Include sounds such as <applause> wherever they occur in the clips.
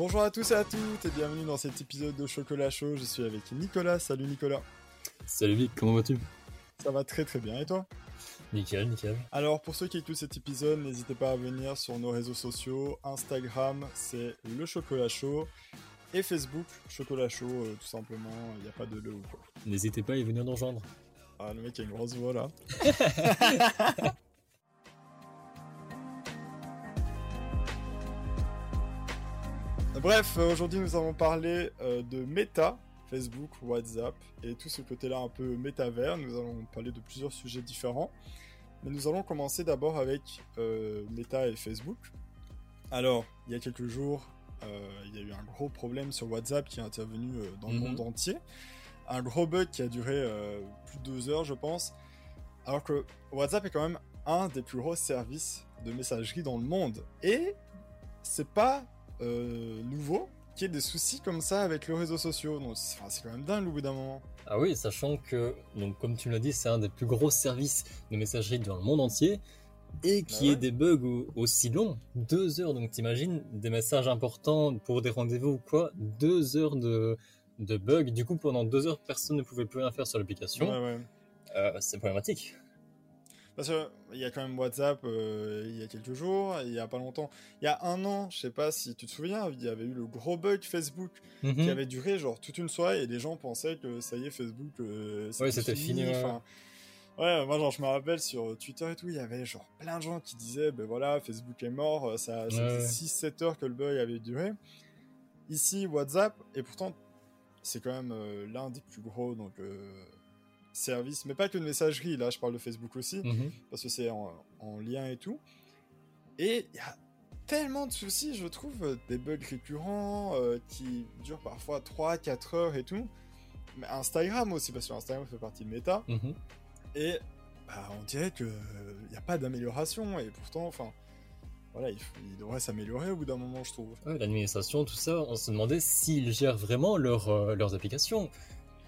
Bonjour à tous et à toutes et bienvenue dans cet épisode de Chocolat Chaud. Je suis avec Nicolas. Salut Nicolas. Salut Vic, comment vas-tu? Ça va très très bien et toi? Nickel, nickel. Alors pour ceux qui écoutent cet épisode, n'hésitez pas à venir sur nos réseaux sociaux. Instagram, c'est le Chocolat Chaud. Et Facebook, Chocolat Chaud, euh, tout simplement, il n'y a pas de le ou quoi. N'hésitez pas à y venir nous rejoindre. Ah, le mec a une grosse voix là. <laughs> Bref, euh, aujourd'hui nous allons parler euh, de Meta, Facebook, WhatsApp et tout ce côté-là un peu métavers. Nous allons parler de plusieurs sujets différents. Mais nous allons commencer d'abord avec euh, Meta et Facebook. Alors, il y a quelques jours, il y a eu un gros problème sur WhatsApp qui est intervenu dans le Mhm. monde entier. Un gros bug qui a duré plus de deux heures, je pense. Alors que WhatsApp est quand même un des plus gros services de messagerie dans le monde. Et c'est pas euh, nouveau qu'il y ait des soucis comme ça avec les réseaux sociaux. Donc c'est quand même dingue au bout d'un moment. Ah oui, sachant que, donc, comme tu l'as dit, c'est un des plus gros services de messagerie dans le monde entier. Et qui Bah ouais. ait des bugs au- aussi longs, deux heures, donc t'imagines des messages importants pour des rendez-vous ou quoi, deux heures de, de bugs, du coup pendant deux heures personne ne pouvait plus rien faire sur l'application, ouais. Euh, c'est problématique. Parce qu'il y a quand même WhatsApp euh, il y a quelques jours, il y a pas longtemps. Il y a un an, je sais pas si tu te souviens, il y avait eu le gros bug Facebook Mhm. qui avait duré genre toute une soirée et les gens pensaient que ça y est, Facebook, euh, Ouais, c'était fini, ouais. enfin, ouais, moi genre je me rappelle sur Twitter et tout, il y avait genre plein de gens qui disaient, ben voilà, Facebook est mort, euh, ça, ça Ouais, faisait ouais. 6-7 heures que le bug avait duré. Ici, WhatsApp, et pourtant, c'est quand même euh, l'un des plus gros donc, euh, services, mais pas que de messagerie, là je parle de Facebook aussi Mhm. parce que c'est en, en lien et tout. Et il y a tellement de soucis, je trouve, euh, des bugs récurrents euh, qui durent parfois 3-4 heures et tout. Mais Instagram aussi, parce que Instagram fait partie de Meta. Mhm. Et bah, on dirait qu'il n'y a pas d'amélioration. Et pourtant, enfin, voilà, il, faut- il devrait s'améliorer au bout d'un moment, je trouve. Ouais, l'administration, tout ça, on se demandait s'ils gèrent vraiment leur, euh, leurs applications.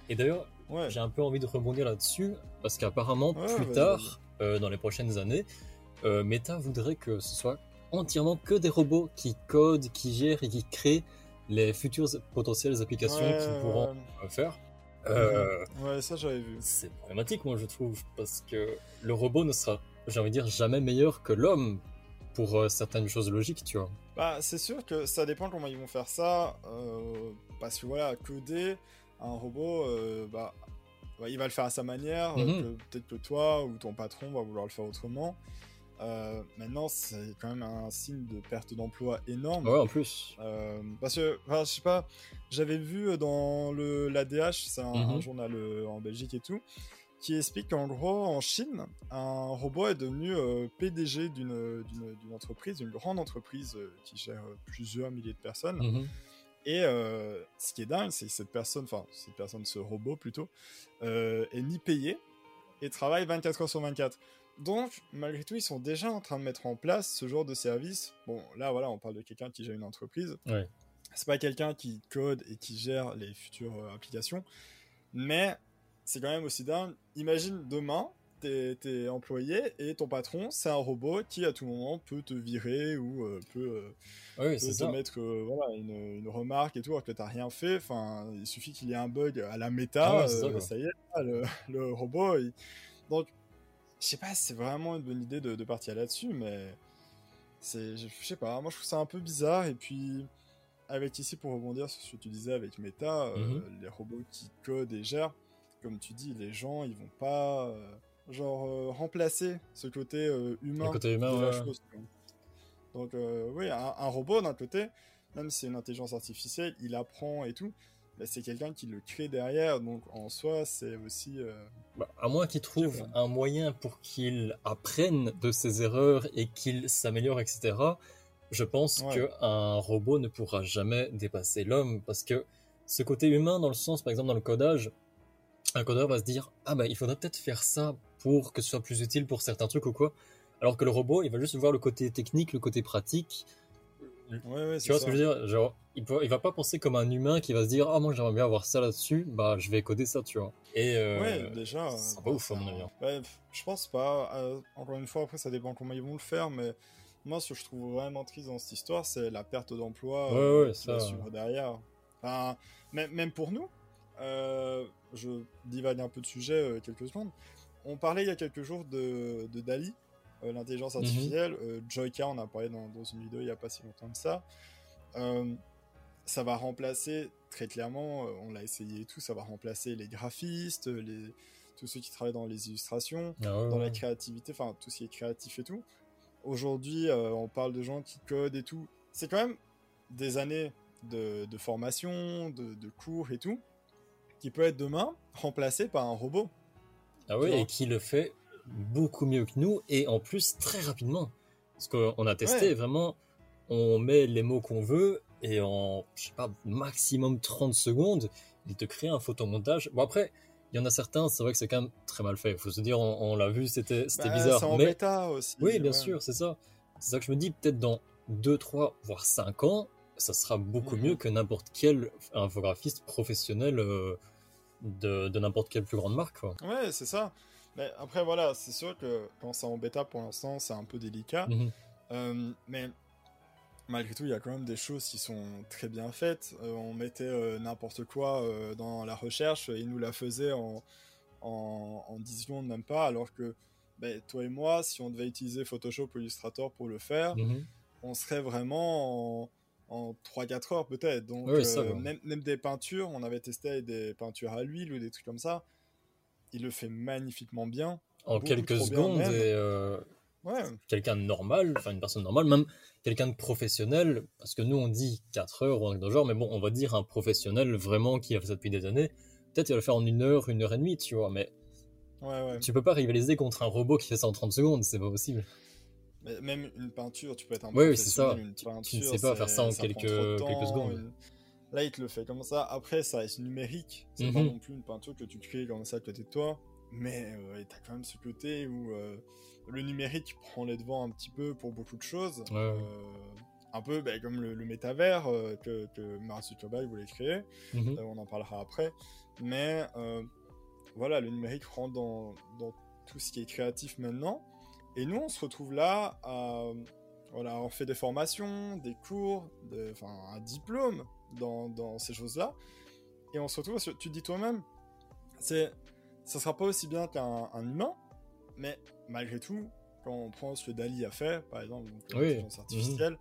Et d'ailleurs, Ouais, j'ai un peu envie de rebondir là-dessus, parce qu'apparemment, Ouais, plus tard, euh, dans les prochaines années, euh, Meta voudrait que ce soit entièrement que des robots qui codent, qui gèrent et qui créent les futures potentielles applications Ouais, qu'ils pourront euh, faire. Euh, Ouais, ça j'avais vu. C'est problématique, moi, je trouve, parce que le robot ne sera, j'ai envie de dire, jamais meilleur que l'homme pour euh, certaines choses logiques, tu vois. Bah, c'est sûr que ça dépend comment ils vont faire ça. parce que voilà, coder un robot, euh, bah, bah, il va le faire à sa manière. euh, Mhm. Peut-être que toi ou ton patron va vouloir le faire autrement. Euh, maintenant, c'est quand même un signe de perte d'emploi énorme. Ouais, en plus. Euh, parce que, enfin, je sais pas, j'avais vu dans le l'ADH, c'est un, Mhm. un journal en Belgique et tout, qui explique qu'en gros, en Chine, un robot est devenu euh, PDG d'une d'une- d'une entreprise, une grande entreprise qui gère plusieurs milliers de personnes. Mhm. Et euh, ce qui est dingue, c'est que cette personne, enfin, cette personne, ce robot plutôt, euh, est ni payé et travaille 24 heures sur 24. Donc, malgré tout, ils sont déjà en train de mettre en place ce genre de service. Bon, là, voilà, on parle de quelqu'un qui gère une entreprise. Ouais. C'est pas quelqu'un qui code et qui gère les futures euh, applications. Mais c'est quand même aussi dingue. Imagine demain, t'es employé et ton patron, c'est un robot qui à tout moment peut te virer ou euh, peut, euh, Oui, peut c'est te ça. mettre euh, voilà, une, une remarque et tout alors que t'as rien fait. Enfin, il suffit qu'il y ait un bug à la méta, Ah ouais, ça, y est, le, le robot. il- Donc, je sais pas si c'est vraiment une bonne idée de, de partir là-dessus, mais c'est, je sais pas, moi je trouve ça un peu bizarre. Et puis, avec ici, pour rebondir sur ce que tu disais avec Meta, euh, Mhm. les robots qui codent et gèrent, comme tu dis, les gens, ils vont pas, euh, genre, euh, remplacer ce côté euh, humain, côté humain, de la ouais. chose. tu vois. Donc, euh, oui, un, un robot, d'un côté, même si c'est une intelligence artificielle, il apprend et tout, mais c'est quelqu'un qui le crée derrière, donc en soi, c'est aussi... Bah, à moins qu'il trouve un moyen pour qu'il apprenne de ses erreurs et qu'il s'améliore, etc., je pense Ouais. qu'un robot ne pourra jamais dépasser l'homme parce que ce côté humain, dans le sens, par exemple, dans le codage, un codeur va se dire Ah ben, il faudrait peut-être faire ça pour que ce soit plus utile pour certains trucs ou quoi. Alors que le robot, il va juste voir le côté technique, le côté pratique. Ouais, ouais, Tu vois ce que je veux dire? Genre, il, peut- il va pas penser comme un humain qui va se dire Ah, moi j'aimerais bien avoir ça là-dessus, bah je vais coder ça, tu vois. Et euh, Ouais, déjà. c'est pas ouf, à mon ça- avis. hein. Ouais, je pense pas. Euh, encore une fois, après, ça dépend comment ils vont le faire, mais moi, ce que je trouve vraiment triste dans cette histoire, c'est la perte d'emploi Ouais, euh, ouais, qui va ça. suivre derrière. Enfin, même, même pour nous, euh, je divague un peu de sujet euh, quelques secondes. On parlait il y a quelques jours de, de Dali, euh, l'intelligence Mhm. artificielle. Euh, Joyka, on a parlé dans, dans une vidéo il n'y a pas si longtemps que ça. Euh, ça va remplacer, très clairement, on l'a essayé et tout, ça va remplacer les graphistes, les, tous ceux qui travaillent dans les illustrations Ah ouais, dans la créativité, enfin tout ce qui est créatif et tout. Aujourd'hui, on parle de gens qui codent et tout. C'est quand même des années de, de formation, de, de cours et tout, qui peut être demain remplacé par un robot. Ah oui, et qui le fait beaucoup mieux que nous, et en plus très rapidement. Parce qu'on a testé, Ouais. vraiment, on met les mots qu'on veut, et en, je sais pas, maximum 30 secondes, il te crée un photomontage. Bon après, il y en a certains, c'est vrai que c'est quand même très mal fait. Faut se dire, on, on l'a vu, c'était c'était Bah, bizarre. C'est en mais bêta aussi. oui, bien ouais. sûr, c'est ça. C'est ça que je me dis, peut-être dans 2, 3, voire 5 ans, ça sera beaucoup Mhm. mieux que n'importe quel infographiste professionnel euh, de, de n'importe quelle plus grande marque. Quoi. Ouais, c'est ça. Mais après, voilà, c'est sûr que quand c'est en bêta pour l'instant, c'est un peu délicat. Mhm. Euh, mais malgré tout, il y a quand même des choses qui sont très bien faites. Euh, on mettait euh, n'importe quoi dans la recherche, et il nous la faisait en, en, en 10 secondes, même pas, alors que ben, toi et moi, si on devait utiliser Photoshop ou Illustrator pour le faire, Mhm. on serait vraiment en, en 3-4 heures peut-être. Donc, ça, euh, même, même des peintures, on avait testé des peintures à l'huile ou des trucs comme ça. Il le fait magnifiquement bien. En quelques secondes, et euh, Ouais, quelqu'un de normal, enfin une personne normale, même quelqu'un de professionnel, parce que nous on dit 4 heures ou un genre, mais bon, on va dire un professionnel vraiment qui a fait ça depuis des années, peut-être il va le faire en une heure, une heure et demie, tu vois, mais ouais, ouais. tu peux pas rivaliser contre un robot qui fait ça en 30 secondes, c'est pas possible. Mais même une peinture, tu peux être un Oui, oui, c'est ça. une Tu- tu ne peinture, sais pas faire ça en quelques- secondes. une- Là, il te le fait comme ça. Après, ça reste numérique. C'est Mhm. pas non plus une peinture que tu crées comme ça à côté de toi. Mais euh, t'as quand même ce côté où euh, le numérique prend les devants un petit peu pour beaucoup de choses. Ouais. Euh, un peu bah, comme le, le métavers euh, que, que Mark Zuckerberg voulait créer. Mhm. On en parlera après. Mais voilà, le numérique rentre dans, dans tout ce qui est créatif maintenant. Et nous, on se retrouve là à. Voilà, on fait des formations, des cours, des- enfin un diplôme dans, dans ces choses-là. Et on se retrouve, sur- tu te dis toi-même, c'est, ça sera pas aussi bien qu'un un humain, mais malgré tout, quand on prend ce que Dali a fait, par exemple, donc, euh, Oui. l'intelligence artificielle,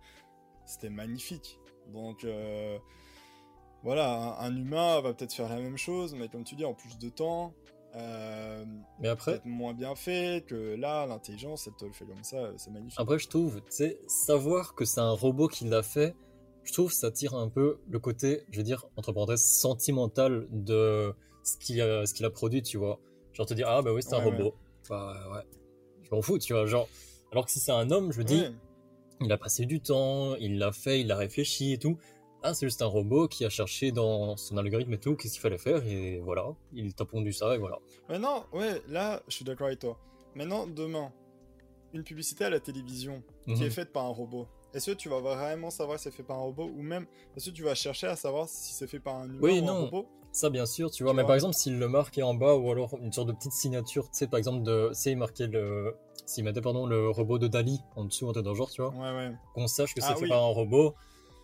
c'était magnifique. Donc, euh, voilà, un, un humain va peut-être faire la même chose, mais comme tu dis, en plus de temps, euh, Mais après, peut-être moins bien fait, que là, l'intelligence, elle te le fait comme ça, c'est magnifique. après je trouve, tu sais, savoir que c'est un robot qui l'a fait, je trouve ça tire un peu le côté, je veux dire, entre parenthèses, sentimental de ce qu'il a, ce qu'il a produit, tu vois. Genre te dire, ah bah oui, c'est un Ouais, ouais. robot. Bah ouais, je m'en fous, tu vois. Genre, alors que si c'est un homme, je dis, Ouais. il a passé du temps, il l'a fait, il a réfléchi et tout. Ah, c'est juste un robot qui a cherché dans son algorithme et tout, qu'est-ce qu'il fallait faire, et voilà, il t'a pondu ça, et voilà. Maintenant, ouais, là, je suis d'accord avec toi. Maintenant, demain, une publicité à la télévision qui Mhm. est faite par un robot. Est-ce que tu vas vraiment savoir si c'est fait par un robot ou même est-ce que tu vas chercher à savoir si c'est fait par un humain Oui, ou un non. robot? Ça, bien sûr, tu vois, Tu mais vois? par exemple, s'il le marquait en bas, ou alors une sorte de petite signature, tu sais, par exemple, de, il marquait le, s'il mettait, pardon, le robot de Dali en dessous, un truc dans genre, tu vois, Ouais, ouais. qu'on sache que c'est Ah fait oui. par un robot,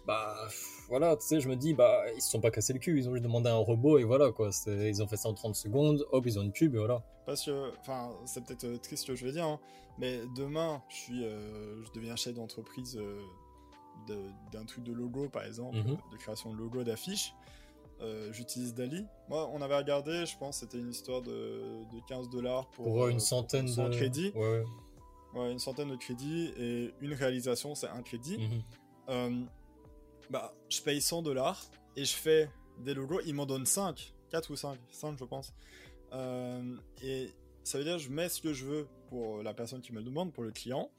bah, voilà, tu sais, je me dis, bah, ils se sont pas cassés le cul, ils ont juste demandé un robot, et voilà, quoi, ils ont fait ça en 30 secondes, hop, ils ont une pub, et voilà. Parce que, enfin, c'est peut-être euh, triste ce que je vais dire, hein, mais demain, je suis, euh, je deviens chef d'entreprise euh, de- d'un truc de logo, par exemple, Mhm. de création de logo, d'affiches. Euh, J'utilise Dali. Moi, on avait regardé, je pense, c'était une histoire de, de 15 dollars pour, Pour, une centaine de. crédit. Ouais, Ouais, une centaine de crédits et une réalisation, c'est un crédit. Mhm. Bah, je paye 100 dollars et je fais des logos. Ils m'en donnent 5, 4 ou 5, 5 je pense. Euh, et ça veut dire je mets ce que je veux pour la personne qui me le demande, pour le client.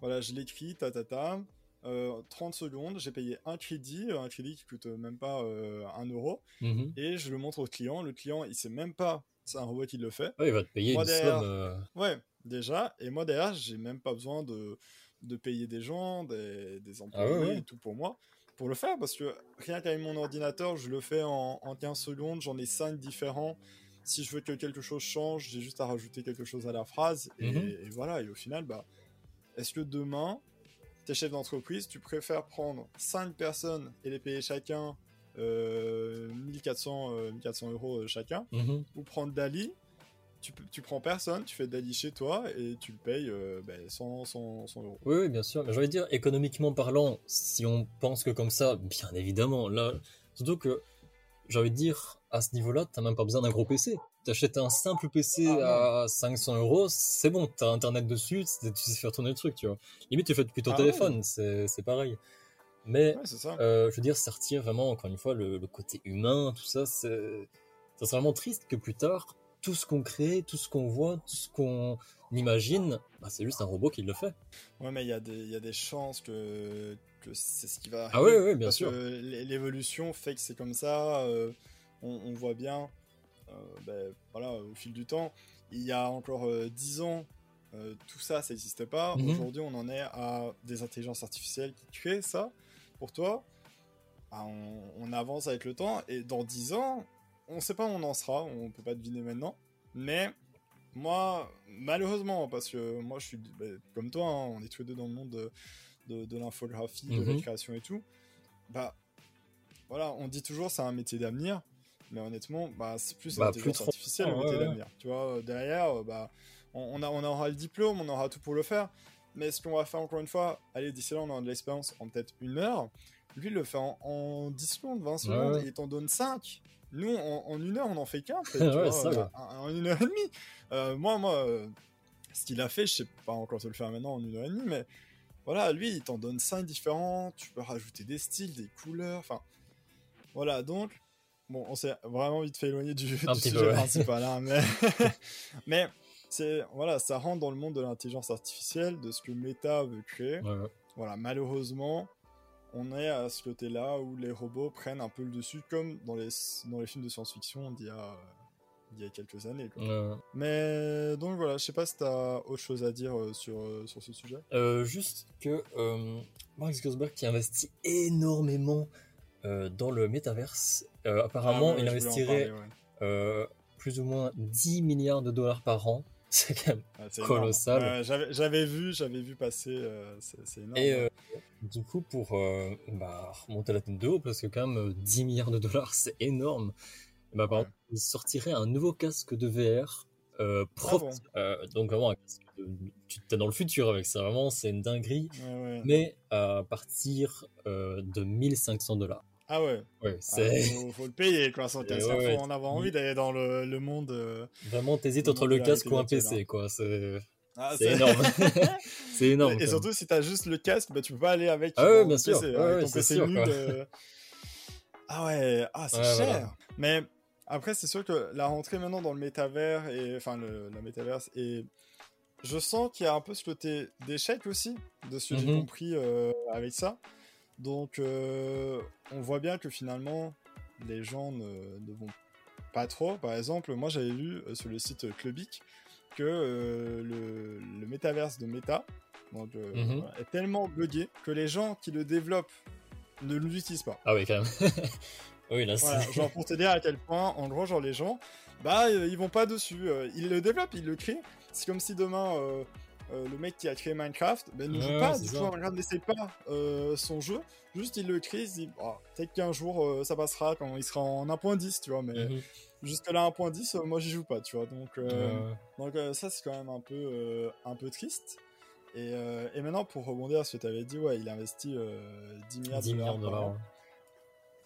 Voilà, je l'écris, ta ta ta. Euh, 30 secondes, j'ai payé un crédit, un crédit qui coûte même pas euh, 1 euro, Mhm. et je le montre au client. Le client, il sait même pas, c'est un robot qui le fait. Ouais, il va te payer Moi, une derrière- somme. euh, Ouais, déjà. Et moi, derrière, j'ai même pas besoin de, de payer des gens, des, des employés Ah ouais, ouais. et tout pour moi, pour le faire. Parce que rien qu'avec mon ordinateur, je le fais en, en 15 secondes. J'en ai 5 différents. Si je veux que quelque chose change, j'ai juste à rajouter quelque chose à la phrase. Et, Mhm. et voilà. Et au final, bah, est-ce que demain, t'es chef d'entreprise, tu préfères prendre 5 personnes et les payer chacun euh, 1400, euh, 1400 euros chacun, Mhm. ou prendre Dali, tu, tu prends personne, tu fais Dali chez toi et tu le payes euh, ben, 100, 100, 100 euros. Oui, oui, bien sûr. Mais j'ai envie de dire, économiquement parlant, si on pense que comme ça, bien évidemment, là, surtout que j'ai envie de dire, à ce niveau-là, t'as même pas besoin d'un gros PC. T'achètes un simple PC Ah, à 500 euros, c'est bon, t'as internet dessus, tu sais faire tourner le truc, tu vois. Limite, tu fais depuis ton Ah téléphone, c'est c'est pareil. Mais Ouais, c'est ça. euh, je veux dire, ça retire vraiment, encore une fois, le, le côté humain, tout ça. C'est ça serait vraiment triste que plus tard, tout ce qu'on crée, tout ce qu'on voit, tout ce qu'on imagine, bah, c'est juste un robot qui le fait. Ouais, mais il y, a des- il y a des chances que, que c'est ce qui va Ah oui, oui, bien parce sûr. L'évolution fait que c'est comme ça. euh, on, on voit bien, euh, ben, voilà, au fil du temps. Il y a encore euh, 10 ans, euh, tout ça, ça n'existait pas. Mhm. Aujourd'hui, on en est à des intelligences artificielles qui créent ça pour toi. Ah, on, on avance avec le temps et dans 10 ans, on ne sait pas où on en sera, on peut pas deviner maintenant. Mais moi, malheureusement, parce que moi je suis ben, comme toi, hein, on est tous les deux dans le monde de, de, de l'infographie, de la Mhm. création et tout. Bah voilà, on dit toujours c'est un métier d'avenir, mais honnêtement, bah, c'est plus Bah, l'intelligence plus trop. artificielle le métier ouais, ouais. d'avenir. Tu vois, euh, derrière, euh, bah, on, on a, on aura le diplôme, on aura tout pour le faire. Mais ce qu'on va faire encore une fois, allez, d'ici là, on aura de l'expérience en peut-être une heure. Lui, il le fait en, en 10 secondes, 20 secondes, ouais. et il t'en donne 5. Nous, en, en une heure, on en fait qu'un. <laughs> Ouais, en, une heure et demie. Euh, moi, moi, euh, ce qu'il a fait, je sais pas encore te le faire maintenant en une heure et demie, mais voilà, lui, il t'en donne 5 différents. Tu peux rajouter des styles, des couleurs, enfin. Voilà, donc, bon, on s'est vraiment vite fait éloigner du, du petit peu, sujet ouais. principal, hein, mais, <laughs> <laughs> mais c'est, voilà, ça rentre dans le monde de l'intelligence artificielle, de ce que Meta veut créer. Ouais, ouais. Voilà, malheureusement, on est à ce côté-là où les robots prennent un peu le dessus, comme dans les, dans les films de science-fiction d'il y a, d'il y a quelques années. quoi. Mais donc voilà, je sais pas si t'as autre chose à dire euh, sur, euh, sur ce sujet. Euh, juste que euh, Mark Zuckerberg qui investit énormément dans le métaverse, apparemment Ah ouais, il investirait parler, ouais. plus ou moins 10 milliards de dollars par an. C'est quand même. C'est colossal. j'avais, vu, j'avais vu passer, euh, c'est, énorme. Et euh, du coup, pour euh, bah, remonter la tête de haut, parce que quand même euh, 10 milliards de dollars, c'est énorme, bah, par Ouais. exemple, il sortirait un nouveau casque de VR propre. Ah bon donc vraiment, un casque de- tu es dans le futur avec ça, vraiment, c'est une dinguerie. Ouais, ouais. Mais à partir de 1500 dollars. Ah ouais, Ouais, Ah, c'est faut, faut le payer quoi, <laughs> Et casque. ouais, faut ouais. en avoir envie d'aller dans le, le monde. euh, vraiment, t'hésites entre le casque ou un PC, virtuelle, quoi. C'est Ah, c'est énorme. c'est énorme. <laughs> Et surtout, si t'as juste le casque, bah, tu peux pas aller avec. Ah ouais, ton bien PC, sûr. avec Ouais, ouais, ton PC sûr, euh. Ah ouais, ah, c'est Ouais, cher. voilà. Mais après, c'est sûr que la rentrée maintenant dans le métavers, et enfin, le, la métaverse, et je sens qu'il y a un peu ce côté d'échec aussi, de ce que j'ai Mhm. compris euh, avec ça. Donc, euh, on voit bien que finalement, les gens ne, ne vont pas trop. Par exemple, moi j'avais lu euh, sur le site Clubic que euh, le, le métaverse de Meta donc, euh, Mhm. voilà, est tellement buggé que les gens qui le développent ne l'utilisent pas. Ah oui, quand même. <laughs> oui, là. Voilà, genre pour te dire à quel point, en gros, genre les gens, bah ils vont pas dessus. ils le développent, ils le créent. C'est comme si demain euh, le mec qui a créé Minecraft, ben, ne joue pas du ça. à Minecraft, n'essaie pas euh, son jeu. Juste il le crée, il se dit, Ah, peut-être qu'un jour euh, ça passera quand il sera en 1.10, tu vois. Mais Mhm. jusque là 1.10, euh, moi j'y joue pas, tu vois. Donc, donc ça c'est quand même un peu, un peu triste. Et, et maintenant pour rebondir sur ce que tu avais dit, ouais, il investit euh, 10 milliards 10 de milliards dollars. de par dollars. an.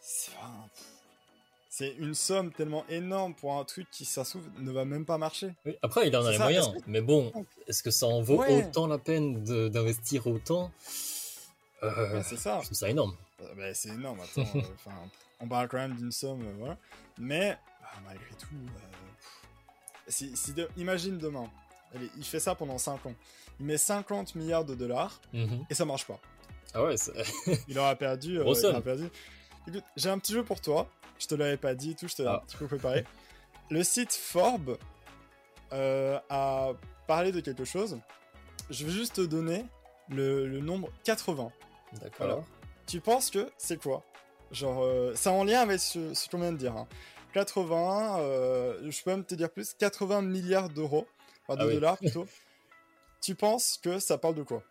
C'est enfin, pff, c'est une somme tellement énorme pour un truc qui, ça ne va même pas marcher. Oui, Après, il en a les ça, moyens. Mais bon, est-ce que ça en vaut Ouais. autant la peine d'investir autant? Euh, Ouais, c'est ça. Je trouve ça énorme. Euh, bah, c'est énorme, attends. euh, <laughs> on parle quand même d'une somme, euh, voilà. Mais, bah, malgré tout, euh, pff, si, si de- imagine demain, allez, il fait ça pendant 5 ans. Il met 50 milliards de dollars Mhm. et ça marche pas. Ah ouais, c'est- Il aura perdu. <laughs> euh, il aura perdu. Écoute, j'ai un petit jeu pour toi. Je te l'avais pas dit et tout, je te l'ai Ah. un petit peu préparé. Le site Forbes euh, a parlé de quelque chose. Je vais juste te donner le, le nombre 80. D'accord. Voilà. Tu penses que c'est quoi? Genre, euh, c'est en lien avec ce, ce qu'on vient de dire. hein. 80, euh, je peux même te dire plus, 80 milliards d'euros, enfin de Ah oui. dollars <laughs> plutôt. tu penses que ça parle de quoi?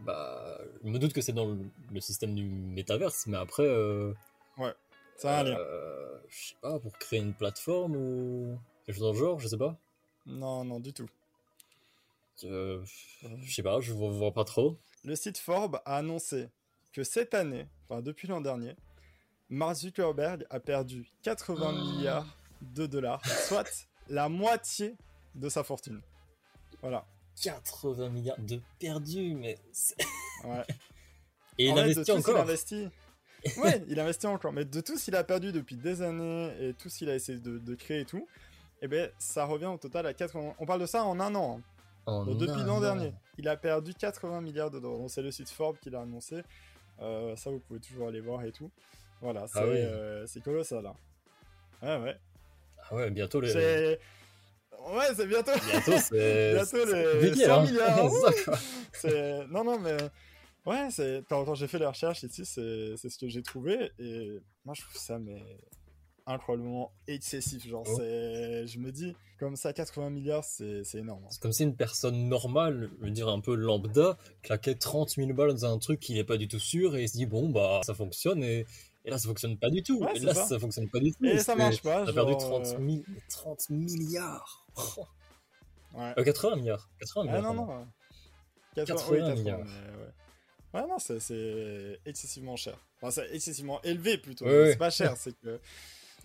Bah, je me doute que c'est dans le, le système du métaverse, mais après, euh, Ça euh, je sais pas, pour créer une plateforme ou quelque chose dans le genre, je sais pas. Non, non, du tout. Euh, je sais pas, je vois, vois pas trop. Le site Forbes a annoncé que cette année, enfin depuis l'an dernier, Mark Zuckerberg a perdu 80 Oh. milliards de dollars, soit la moitié de sa fortune. Voilà. 80 milliards de perdus, mais. Ouais. Et En il de investit encore. investit. <laughs> Ouais, il investit encore. Mais de tout ce qu'il a perdu depuis des années et tout ce qu'il a essayé de, de créer et tout, eh ben, ça revient au total à 80. On parle de ça en un an. hein. Donc, depuis l'an dernier, il a perdu 80 milliards de dollars. C'est le site Forbes qui l'a annoncé. Euh, ça, vous pouvez toujours aller voir et tout. Voilà, c'est Ah euh, c'est colossal. Là. Ouais, ouais. Ah ouais, bientôt les. C'est. Ouais, c'est bientôt. Bientôt, c'est. <laughs> Bientôt les compliqué, 100 hein. milliards. <laughs> Non, non, mais ouais, c'est quand, quand j'ai fait les recherches ici, c'est c'est ce que j'ai trouvé et moi je trouve ça mais incroyablement excessif. Genre, Oh. c'est, je me dis comme ça, 80 milliards, c'est c'est énorme. hein. C'est comme si une personne normale, je veux dire un peu lambda, claquait 30 000 balles dans un truc qu'il n'est pas du tout sûr et il se dit bon bah ça fonctionne et, et là ça fonctionne pas du tout. Ouais, et là ça. ça. fonctionne pas du tout. Et ça marche pas. T'as perdu genre, 30, euh, 000 30 milliards. ouais. Euh, 80 milliards. 80 Ah milliards. non pardon. non. 80, 80 oui, 80, milliards. mais ouais. Ouais, non, c'est- excessivement cher. Enfin, c'est excessivement élevé plutôt. Ouais, ouais. C'est pas cher, c'est que.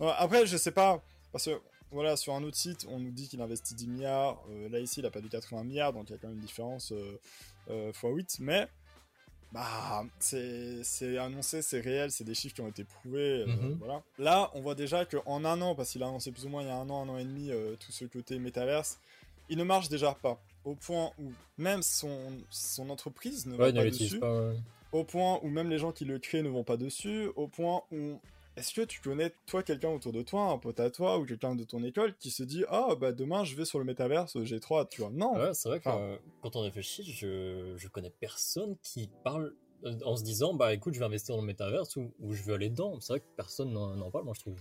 <laughs> Après, je sais pas, parce que voilà, sur un autre site, on nous dit qu'il investit 10 milliards. euh, là, ici, il a pas du 80 milliards, donc il y a quand même une différence euh, euh, x8. Mais, bah, c'est c'est annoncé, c'est réel, c'est des chiffres qui ont été prouvés. euh, Mhm. voilà. Là, on voit déjà qu'en un an, parce qu'il a annoncé plus ou moins il y a un an, un an et demi, euh, tout ce côté métaverse, il ne marche déjà pas. Au point où même son, son entreprise ne Ouais, va pas dessus pas. ouais. au point où même les gens qui le créent ne vont pas dessus, au point où est-ce que tu connais toi quelqu'un autour de toi, un pote à toi ou quelqu'un de ton école qui se dit ah bah demain je vais sur le métaverse, j'ai trop tu vois? Non. Ouais, c'est vrai que Enfin- euh, quand on réfléchit, je, je connais personne qui parle euh, en se disant bah écoute, je vais investir dans le métaverse ou, ou je veux aller dedans. C'est vrai que personne n'en parle, moi je trouve.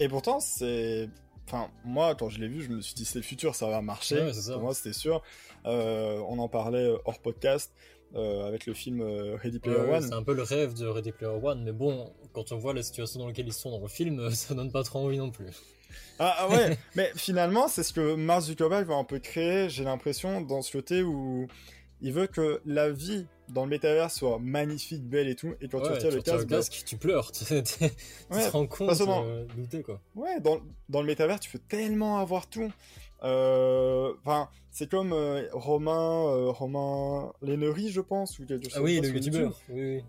Et pourtant c'est Enfin, moi, quand je l'ai vu, je me suis dit, c'est le futur, ça va marcher. Ouais, ça. Pour moi, c'était sûr. Euh, on en parlait hors podcast euh, avec le film euh, Ready Player ouais, One. c'est un peu le rêve de Ready Player One, mais bon, quand on voit la situation dans laquelle ils sont dans le film, <laughs> ça donne pas trop envie non plus. Ah, ah ouais, <laughs> mais finalement, c'est ce que Mark Zuckerberg va un peu créer, j'ai l'impression, dans ce côté où il veut que la vie dans le métavers soit magnifique, belle et tout, et quand tu retires le casque, casque, tu pleures, <laughs> tu, Ouais, te rends compte dans- euh, d'où t'es, quoi. Ouais, dans, dans le métavers, tu peux tellement avoir tout. Euh, Enfin, c'est comme euh, Romain, euh, Romain je pense, ou quelque chose Ah oui, comme le youtubeur, YouTube, oui, oui.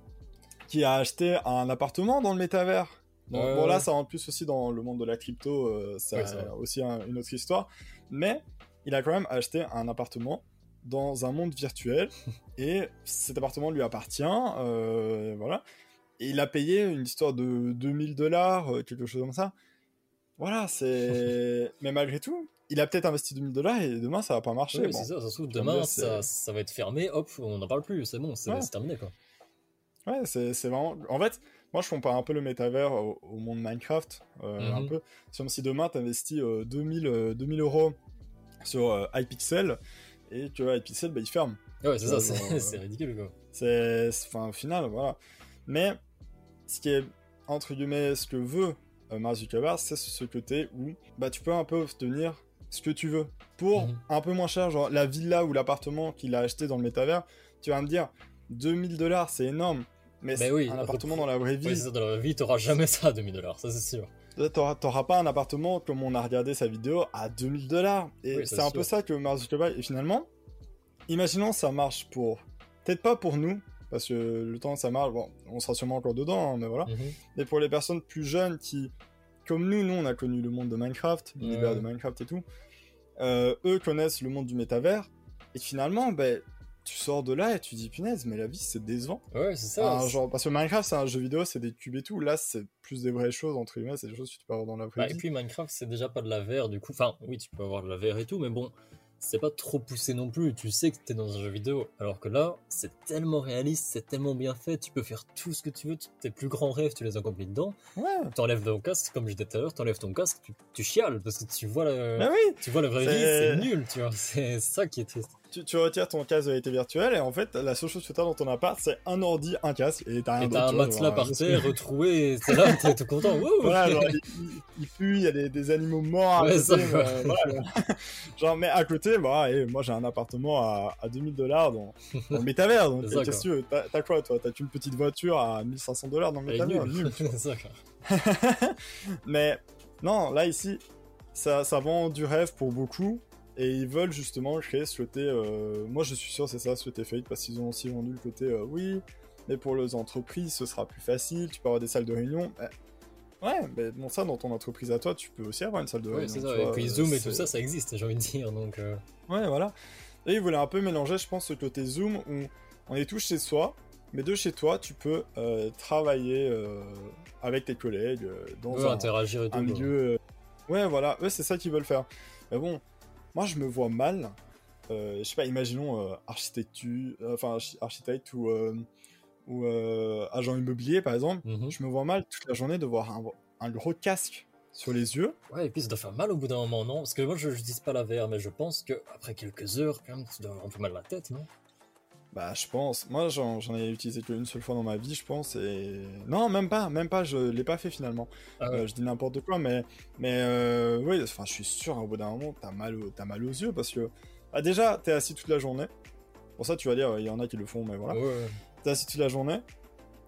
qui a acheté un appartement dans le métavers. Bon, là, ça rentre plus aussi dans le monde de la crypto, Ouais, c'est aussi un- une autre histoire. Mais il a quand même acheté un appartement dans un monde virtuel <laughs> et cet appartement lui appartient, euh, voilà. Et il a payé une histoire de 2000 dollars, euh, quelque chose comme ça. Voilà, c'est. <laughs> Mais malgré tout, il a peut-être investi 2000 dollars et demain ça va pas marcher. Oui, bon. c'est ça, ça se trouve, demain, ça, ça va être fermé, hop, on n'en parle plus, c'est bon, c'est Ouais. terminé, quoi. Ouais, c'est c'est vraiment. En fait, moi je compare un peu le métavers au, au monde Minecraft. euh, Mhm. un peu. C'est comme si demain tu investis 2000, euh, 2000 euros sur euh, iPixel et que iPixel bah, il ferme. Ouais, c'est ça, Ouais, c'est genre, euh, c'est ridicule, quoi. C'est. c'est- Enfin, au final, voilà. Mais ce qui est, entre guillemets, ce que veut euh, Mark Zuckerberg, c'est ce côté où bah, tu peux un peu obtenir ce que tu veux pour Mhm. un peu moins cher. Genre la villa ou l'appartement qu'il a acheté dans le métavers, tu vas me dire 2000 dollars, c'est énorme. Mais c'est oui, un appartement dans la vraie vie, ça, dans la vie, t'auras jamais ça à 2000 dollars, ça c'est sûr. T'auras pas un appartement comme on a regardé sa vidéo à 2000 dollars. Et Oui, c'est un sûr. peu ça que Mark Zuckerberg. Et finalement, imaginons ça marche pour. Peut-être pas pour nous, parce que le temps ça marche, bon, on sera sûrement encore dedans, hein, mais voilà. Mhm. Mais pour les personnes plus jeunes qui, comme nous, nous on a connu le monde de Minecraft, l'univers de Minecraft et tout, euh, eux connaissent le monde du métavers. Et finalement, ben, tu sors de là et tu dis punaise, mais la vie c'est décevant. Ouais, c'est ça. Genre, parce que Minecraft c'est un jeu vidéo, c'est des cubes et tout. Là, c'est plus des vraies choses, entre guillemets, c'est des choses que tu peux avoir dans la vraie Bah, vie. et puis Minecraft, c'est déjà pas de la VR, du coup. Enfin, oui, tu peux avoir de la VR et tout, mais bon, c'est pas trop poussé non plus. Tu sais que t'es dans un jeu vidéo. Alors que là, c'est tellement réaliste, c'est tellement bien fait, tu peux faire tout ce que tu veux. Tes plus grands rêves, tu les accomplis dedans. Ouais, T'enlèves ton casque, comme je disais tout à l'heure, t'enlèves ton casque, tu, tu chiales parce que tu vois oui, tu vois la vraie vie, C'est- nul, tu vois. <laughs> C'est ça qui est triste. tu, tu retires ton casque de réalité virtuelle et en fait, la seule chose que tu as dans ton appart, c'est un ordi, un casque et t'as rien Et d'autre. t'as un matelas par terre retrouvé, et c'est là, t'es tout content. <laughs> Wouh Voilà, genre, il, il- il y a des, des animaux morts à Ouais, côté, ça, mais, quoi. euh, voilà. <laughs> genre, mais à côté, bah, et moi j'ai un appartement à, à 2000 dollars dans, dans le métavers, donc <laughs> qu'est-ce que tu veux? T'as quoi toi? T'as une petite voiture à 1500 dollars dans le métavers? Nul. <laughs> <laughs> Mais non, là ici, ça, ça vend du rêve pour beaucoup. Et ils veulent justement créer ce côté. euh, Moi je suis sûr c'est ça, ce côté fake, parce qu'ils ont aussi vendu le côté euh, oui, mais pour les entreprises ce sera plus facile, tu peux avoir des salles de réunion. Ouais, mais bon, ça dans ton entreprise à toi, tu peux aussi avoir une salle de Ouais, réunion. c'est tu ça. Et puis Zoom et c'est- tout ça, ça existe, j'ai envie de dire. Donc, euh, Ouais, voilà. Et ils voulaient un peu mélanger, je pense, ce côté Zoom où on est tous chez soi, mais de chez toi, tu peux euh, travailler euh, avec tes collègues dans ouais, un, interagir et tout. un quoi. milieu. Ouais, voilà, eux, c'est ça qu'ils veulent faire. Mais bon, moi, je me vois mal. je sais pas, imaginons architecture, enfin archi- architecte ou, ou euh, agent immobilier par exemple. Mhm. Je me vois mal toute la journée de voir un, un gros casque sur les yeux. Ouais, et puis ça doit faire mal au bout d'un moment, non? Parce que moi, je, je dis pas la VR, mais je pense que après quelques heures, quand même, tu dois avoir un peu mal à la tête, non? Bah, je pense. Moi, j'en ai utilisé qu'une seule fois dans ma vie, je pense. Et non, même pas, même pas. Je l'ai pas fait finalement. Ah ouais. Euh, je dis n'importe quoi, mais mais euh, oui. Enfin, je suis sûr. Au bout d'un moment, t'as mal, au- t'as mal aux yeux parce que bah, déjà, t'es assis toute la journée. Pour ça, tu vas dire, il y en a qui le font, mais voilà. Ouais. T'es assis toute la journée.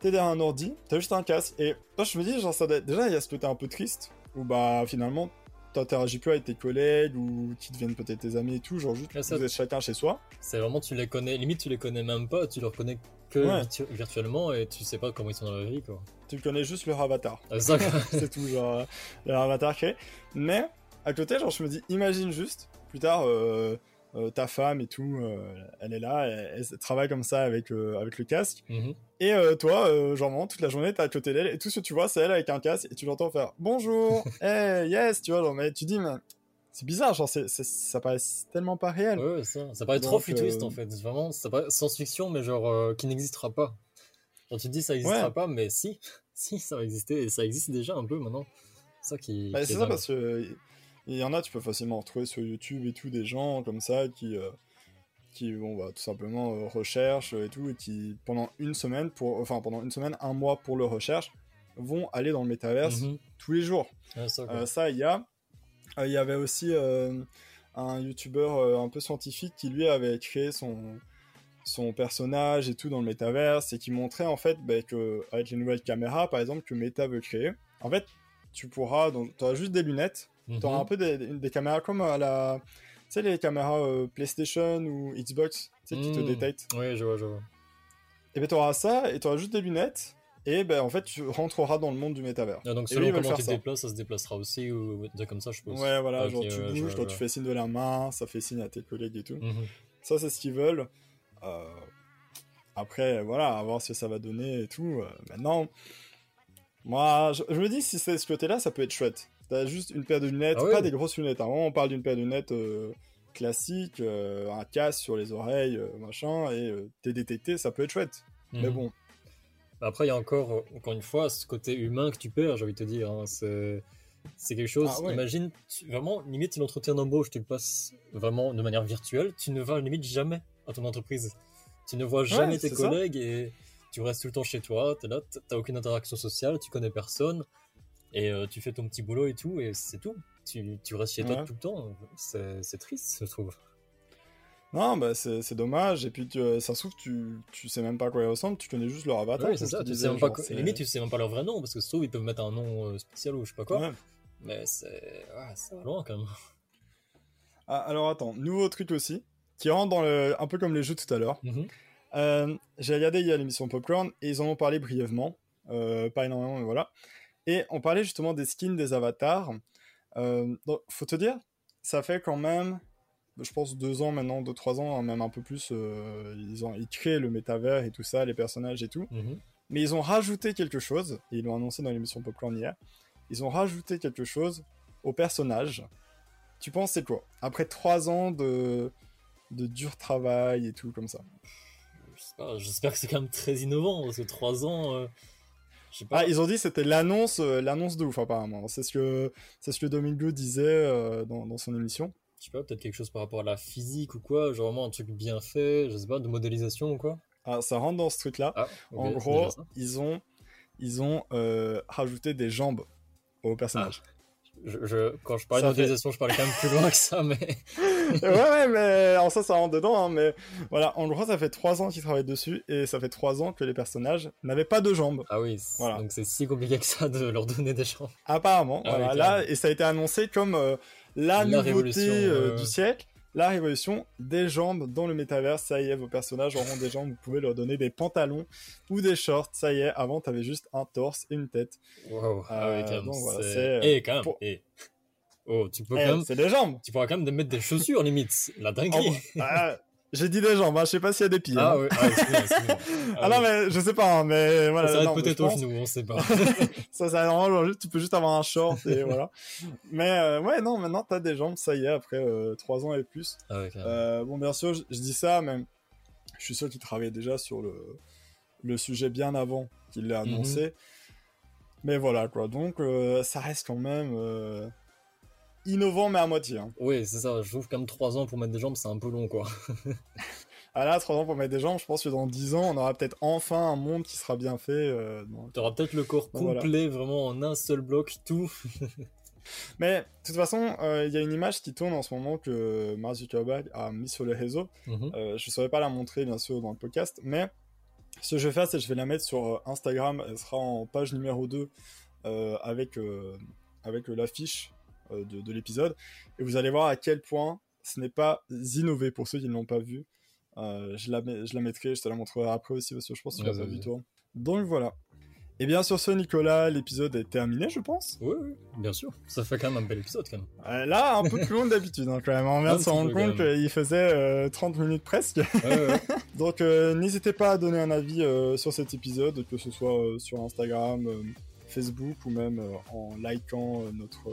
T'es derrière un ordi. T'as juste un casque. Et toi, je me dis, genre, ça doit déjà, il y a ce côté un peu triste où bah finalement, t'interagis plus avec tes collègues ou qui deviennent peut-être tes amis et tout. Genre juste, Ouais, ça- vous êtes chacun chez soi. C'est vraiment, tu les connais, limite, tu les connais même pas, tu les reconnais que Ouais. virtu- virtuellement et tu sais pas comment ils sont dans la vie, quoi. Tu connais juste leur avatar. Ah, <laughs> c'est tout, genre, euh, leur avatar créé. Mais, à côté, genre, je me dis, imagine juste, plus tard, euh, ta femme et tout, euh, elle est là, elle, elle travaille comme ça avec, euh, avec le casque. Mhm. Et euh, toi, euh, genre, vraiment, toute la journée, t'es à côté d'elle, et tout ce que tu vois, c'est elle avec un casque, et tu l'entends faire bonjour, <laughs> hey, yes, tu vois, genre, mais tu dis, mais c'est bizarre, genre, c'est, c'est- ça paraît tellement pas réel. Ouais, ça. Ça paraît Donc, trop futuriste euh, en fait. Vraiment, ça paraît science-fiction, mais genre euh, qui n'existera pas. Quand tu te dis ça n'existera Ouais. pas, mais si, <laughs> si, ça va exister et ça existe déjà un peu maintenant. C'est ça qui. Bah, qui c'est est ça dingue. parce que euh, il y en a, tu peux facilement retrouver sur YouTube et tout des gens comme ça qui, euh, qui bon, bah, tout simplement euh, recherchent et tout et qui pendant une semaine pour, enfin pendant une semaine, un mois pour leur recherche, vont aller dans le métaverse Mhm. tous les jours. Ça, quoi. Euh, ça, il y a, euh, il y avait aussi euh, un youtubeur un peu scientifique qui lui avait créé son son personnage et tout dans le métaverse et qui montrait en fait bah, que avec les nouvelles caméras par exemple que Meta veut créer en fait tu pourras donc tu auras juste des lunettes Mhm. tu auras un peu des, des caméras comme à la tu sais les caméras euh, PlayStation ou Xbox tu sais qui te Mhm. détectent Ouais, je vois, je vois. et ben tu auras ça et tu auras juste des lunettes et ben en fait tu rentreras dans le monde du métavers Ah, donc selon lui, comment tu te déplaces, ça se déplacera aussi ou des comme ça, je pense. Ouais, voilà, genre tu ouais, bouges, vois, je tu fais signe de la main, ça fait signe à tes collègues et tout. Mhm. Ça, c'est ce qu'ils veulent. Euh, Après, voilà, à voir ce que ça va donner et tout. Euh, Maintenant, moi, je, je me dis, si c'est ce côté-là, ça peut être chouette. T'as juste une paire de lunettes, Ah ouais. pas des grosses lunettes. Hein. On parle d'une paire de lunettes euh, classique, euh, un casque sur les oreilles, euh, machin, et euh, t'es détecté, ça peut être chouette. Mais Mhm. bon, Après, il y a encore, euh, encore une fois, ce côté humain que tu perds, j'ai envie de te dire. hein. C'est, c'est quelque chose. Ah ouais. Imagine, tu- vraiment, limite, l'entretien d'embauche, tu le passes vraiment de manière virtuelle. Tu ne vas limite jamais à ton entreprise. Tu ne vois jamais tes ça. collègues et tu restes tout le temps chez toi. Tu es là, t'as aucune interaction sociale, tu connais personne et euh, tu fais ton petit boulot et tout, et c'est tout. Tu, tu restes chez toi tout le temps. C'est, triste, je trouve. non, bah, c'est dommage. Et puis, tu, euh, ça se trouve, tu, tu sais même pas à quoi ils ressemblent, tu connais juste leur avatar. Ouais, c'est ça. Tu sais même pas, limite, tu sais même pas leur vrai nom parce que se trouve, ils peuvent mettre un nom euh, spécial ou je sais pas quoi. Ouais. Mais c'est, ouais, ça va loin quand même. Ah, alors attends, nouveau truc aussi, qui rentre dans le. un peu comme les jeux tout à l'heure. Mhm. Euh, J'ai regardé il y a l'émission Popcorn et ils en ont parlé brièvement, euh, pas énormément, mais voilà. Et on parlait justement des skins des avatars. Euh, donc, faut te dire, ça fait quand même, je pense, deux ans maintenant, deux, trois ans, hein, même un peu plus. euh, ils, ont, ils créent le métavers et tout ça, les personnages et tout. Mhm. Mais ils ont rajouté quelque chose, et ils l'ont annoncé dans l'émission Popcorn hier. Ils ont rajouté quelque chose au personnage. Tu penses c'est quoi? Après trois ans de, de dur travail et tout comme ça. J'espère que c'est quand même très innovant parce que 3 ans. euh. Ah, ils ont dit que c'était l'annonce, euh, l'annonce de ouf apparemment. C'est ce que c'est ce que Domingo disait euh, dans, dans son émission. Je sais pas, peut-être quelque chose par rapport à la physique ou quoi, genre vraiment un truc bien fait, je sais pas, de modélisation ou quoi. Ah, ça rentre dans ce truc-là. Ah, en gros, ils ont, ils ont euh, rajouté des jambes au personnage. Je, je- quand je parlais Ça de modélisation, je parlais quand même plus loin que ça, mais. Ouais, ouais, mais en ça, ça rentre dedans. hein, mais voilà, en gros, ça fait trois ans qu'ils travaillent dessus et ça fait trois ans que les personnages n'avaient pas de jambes. Ah oui, Voilà. donc c'est si compliqué que ça de leur donner des gens. Apparemment, Ah voilà, là, et ça a été annoncé comme euh, la, La nouveauté euh, ouais, du siècle, la révolution des jambes dans le métavers. Ça y est, vos personnages auront des jambes, vous pouvez leur donner des pantalons ou des shorts. Ça y est, avant, t'avais juste un torse et une tête. Wow. ah Euh, oui, quand même. donc voilà, euh, Eh, quand même. pour- eh. Oh, tu peux Eh, quand même. c'est des jambes Tu pourras quand même mettre des chaussures limite. La En dinguerie. ah, J'ai dit des jambes, hein, je sais pas s'il y a des pieds. Ah hein. oui, <laughs> ah. Ah, non, oui. mais je sais pas, hein, mais voilà. ça s'arrête peut-être au pense- genou, on sait pas. <laughs> ça, ça normalement, juste, tu peux juste avoir un short et voilà. Mais euh, ouais, non, maintenant t'as des jambes, ça y est, après euh, trois ans et plus. Ah. Euh, bon, bien sûr, je, je dis ça, mais je suis sûr qu'il travaillait déjà sur le, le sujet bien avant qu'il l'ait Mhm. annoncé. Mais voilà, quoi. Donc, euh, ça reste quand même euh, innovant, mais à moitié. hein. Oui, c'est ça. Je trouve quand même 3 ans pour mettre des jambes, c'est un peu long, quoi. <laughs> Ah là, trois ans pour mettre des jambes, je pense que dans 10 ans, on aura peut-être enfin un monde qui sera bien fait. euh, donc- T'auras peut-être le corps Donc, voilà. complet, vraiment en un seul bloc, tout. <laughs> Mais de toute façon, euh, il y a une image qui tourne en ce moment que Mark Zuckerberg a mis sur les réseaux. Mhm. Euh, je ne saurais pas la montrer, bien sûr, dans le podcast, mais ce que je vais faire, c'est que je vais la mettre sur euh, Instagram. Elle sera en page numéro 2 euh, avec, avec l'affiche de, de l'épisode. Et vous allez voir à quel point ce n'est pas innové pour ceux qui ne l'ont pas vu. Euh, je, la je la mettrai, je te la montrerai après aussi, parce que je pense que tu l'as pas vu, toi. Donc voilà. Et bien sur ce, Nicolas, l'épisode est terminé, je pense. Oui, oui, bien sûr. Ça fait quand même un bel épisode, quand même. Euh, là, un peu plus long que d'habitude, hein, quand même. On vient de se rendre compte qu'il faisait euh, 30 minutes presque. Ouais, ouais, ouais. <laughs> Donc euh, n'hésitez pas à donner un avis euh, sur cet épisode, que ce soit euh, sur Instagram, euh, Facebook ou même euh, en likant euh, notre...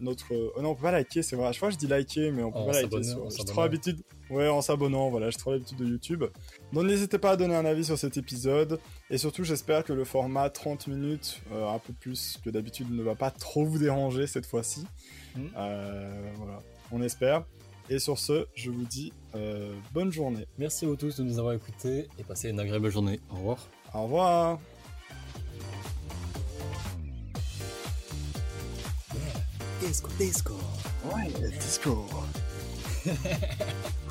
notre euh, oh non, on peut pas liker, c'est vrai. Je crois que je dis liker, mais on peut pas liker. Sur... J'ai trop l'habitude. Ouais, en s'abonnant, voilà, j'ai trop l'habitude de YouTube. Donc n'hésitez pas à donner un avis sur cet épisode. Et surtout, j'espère que le format 30 minutes, euh, un peu plus que d'habitude, ne va pas trop vous déranger cette fois-ci. Mm. Euh, voilà, on espère. Et sur ce, je vous dis euh, bonne journée. Merci à vous tous de nous avoir écoutés et passez une agréable journée. Au revoir. Au revoir. Disco, disco. Ouais, disco. <laughs>